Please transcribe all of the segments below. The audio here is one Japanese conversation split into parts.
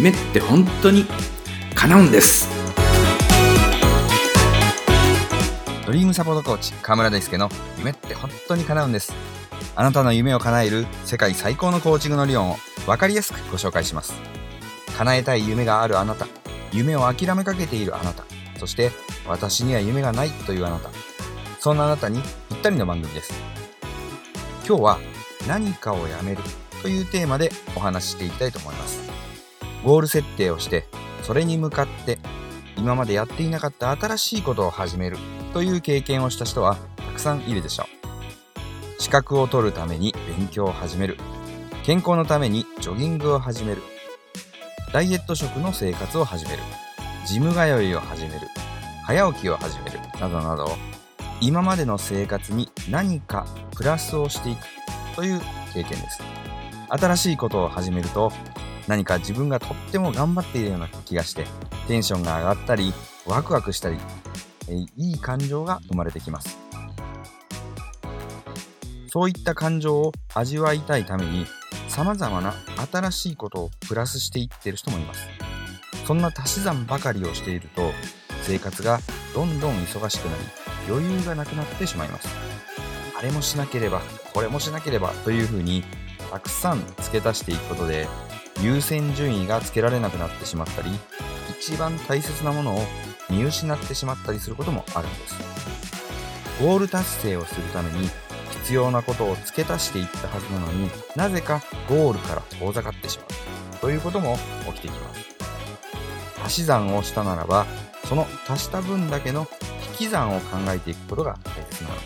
夢って本当に叶うんです。ドリームサポートコーチ河村大輔の夢って本当に叶うんです。あなたの夢を叶える世界最高のコーチングの理論を分かりやすくご紹介します。叶えたい夢があるあなた。夢を諦めかけているあなた。そして私には夢がないというあなた。そんなあなたにぴったりの番組です。今日は何かをやめるというテーマでお話ししていきたいと思います。ゴール設定をしてそれに向かって今までやっていなかった新しいことを始めるという経験をした人はたくさんいるでしょう。資格を取るために勉強を始める。健康のためにジョギングを始める。ダイエット食の生活を始める。ジム通いを始める。早起きを始める。などなど今までの生活に何かプラスをしていくという経験です。新しいことを始めると何か自分がとっても頑張っているような気がしてテンションが上がったりワクワクしたりえいい感情が生まれてきます。そういった感情を味わいたいために様々な新しいことをプラスしていってる人もいます。そんな足し算ばかりをしていると生活がどんどん忙しくなり余裕がなくなってしまいます。あれもしなければこれもしなければというふうにたくさん付け足していくことで優先順位がつけられなくなってしまったり一番大切なものを見失ってしまったりすることもあるんです。ゴール達成をするために必要なことを付け足していったはずなのになぜかゴールから遠ざかってしまう。ということも起きてきます。足し算をしたならばその足した分だけの引き算を考えていくことが大切なので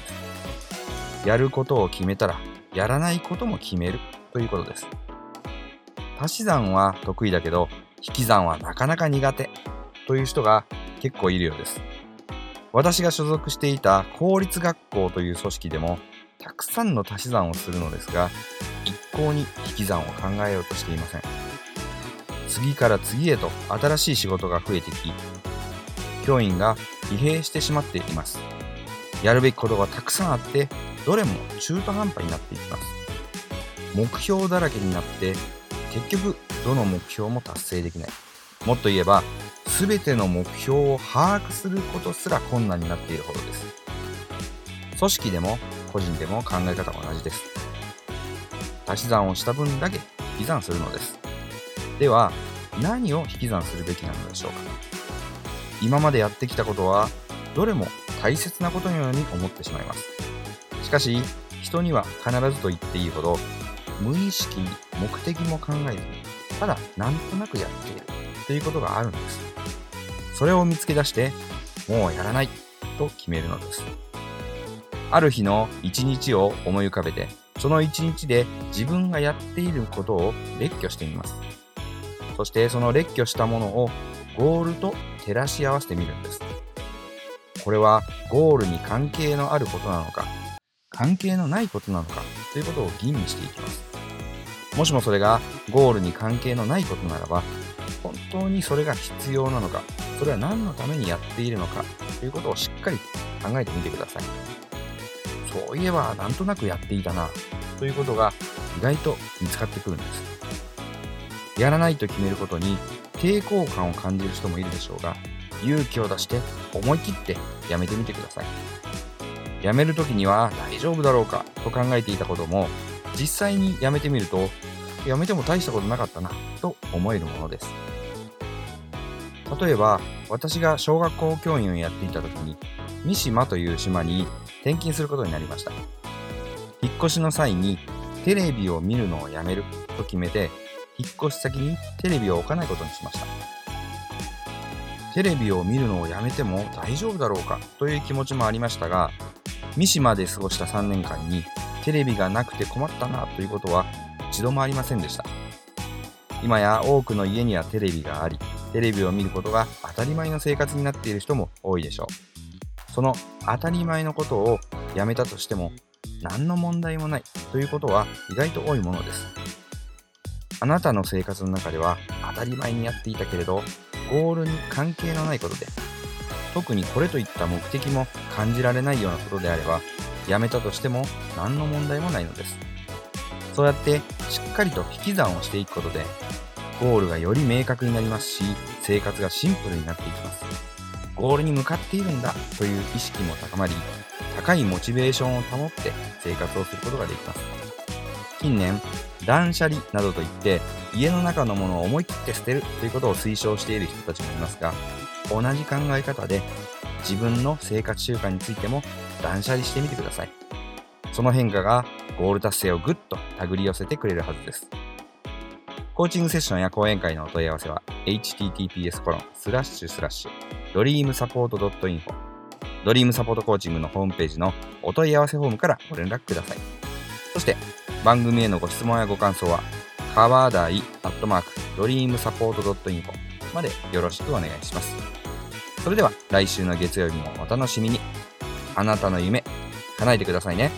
す。やることを決めたらやらないことも決めるということです。足し算は得意だけど引き算はなかなか苦手という人が結構いるようです。私が所属していた公立学校という組織でもたくさんの足し算をするのですが一向に引き算を考えようとしていません。次から次へと新しい仕事が増えてき教員が疲弊してしまっています。やるべきことがたくさんあってどれも中途半端になっていきます。目標だらけになって結局どの目標も達成できない。もっと言えば全ての目標を把握することすら困難になっているほどです。組織でも個人でも考え方は同じです。足し算をした分だけ引き算するのです。では何を引き算するべきなのでしょうか。今までやってきたことはどれも大切なことのように思ってしまいます。しかし人には必ずと言っていいほど無意識に目的も考えずにただなんとなくやっているということがあるんですそれを見つけ出してもうやらないと決めるのですある日の一日を思い浮かべてその一日で自分がやっていることを列挙してみますそしてその列挙したものをゴールと照らし合わせてみるんですこれはゴールに関係のあることなのか関係のないことなのかということを吟味していきます。もしもそれがゴールに関係のないことならば本当にそれが必要なのかそれは何のためにやっているのかということをしっかり考えてみてください。そういえばなんとなくやっていたなということが意外と見つかってくるんです。やらないと決めることに抵抗感を感じる人もいるでしょうが勇気を出して思い切ってやめてみてください。やめるときには大丈夫だろうかと考えていたことも実際にやめてみるとやめても大したことなかったなと思えるものです。例えば私が小学校教員をやっていた時に三島という島に転勤することになりました。引っ越しの際にテレビを見るのをやめると決めて引っ越し先にテレビを置かないことにしました。テレビを見るのをやめても大丈夫だろうかという気持ちもありましたが三島で過ごした3年間にテレビがなくて困ったなということは一度もありませんでした。今や多くの家にはテレビがありテレビを見ることが当たり前の生活になっている人も多いでしょう。その当たり前のことをやめたとしても何の問題もないということは意外と多いものです。あなたの生活の中では当たり前にやっていたけれどゴールに関係のないことで特にこれといった目的も感じられないようなことであればやめたとしても何の問題もないのですそうやってしっかりと引き算をしていくことでゴールがより明確になりますし、生活がシンプルになっていきます。ゴールに向かっているんだという意識も高まり、高いモチベーションを保って生活をすることができます。近年、断捨離などといって、家の中のものを思い切って捨てるということを推奨している人たちもいますが、同じ考え方で自分の生活習慣についても断捨離してみてください。その変化がゴール達成をぐっと手繰り寄せてくれるはずです。コーチングセッションや講演会のお問い合わせは https コロンスラッシュスラッシュドリームサポート .info ドリームサポートコーチングのホームページのお問い合わせフォームからご連絡ください。そして番組へのご質問やご感想は川台アットマークドリームサポート .info までよろしくお願いします。それでは来週の月曜日もお楽しみに。あなたの夢叶えてくださいね。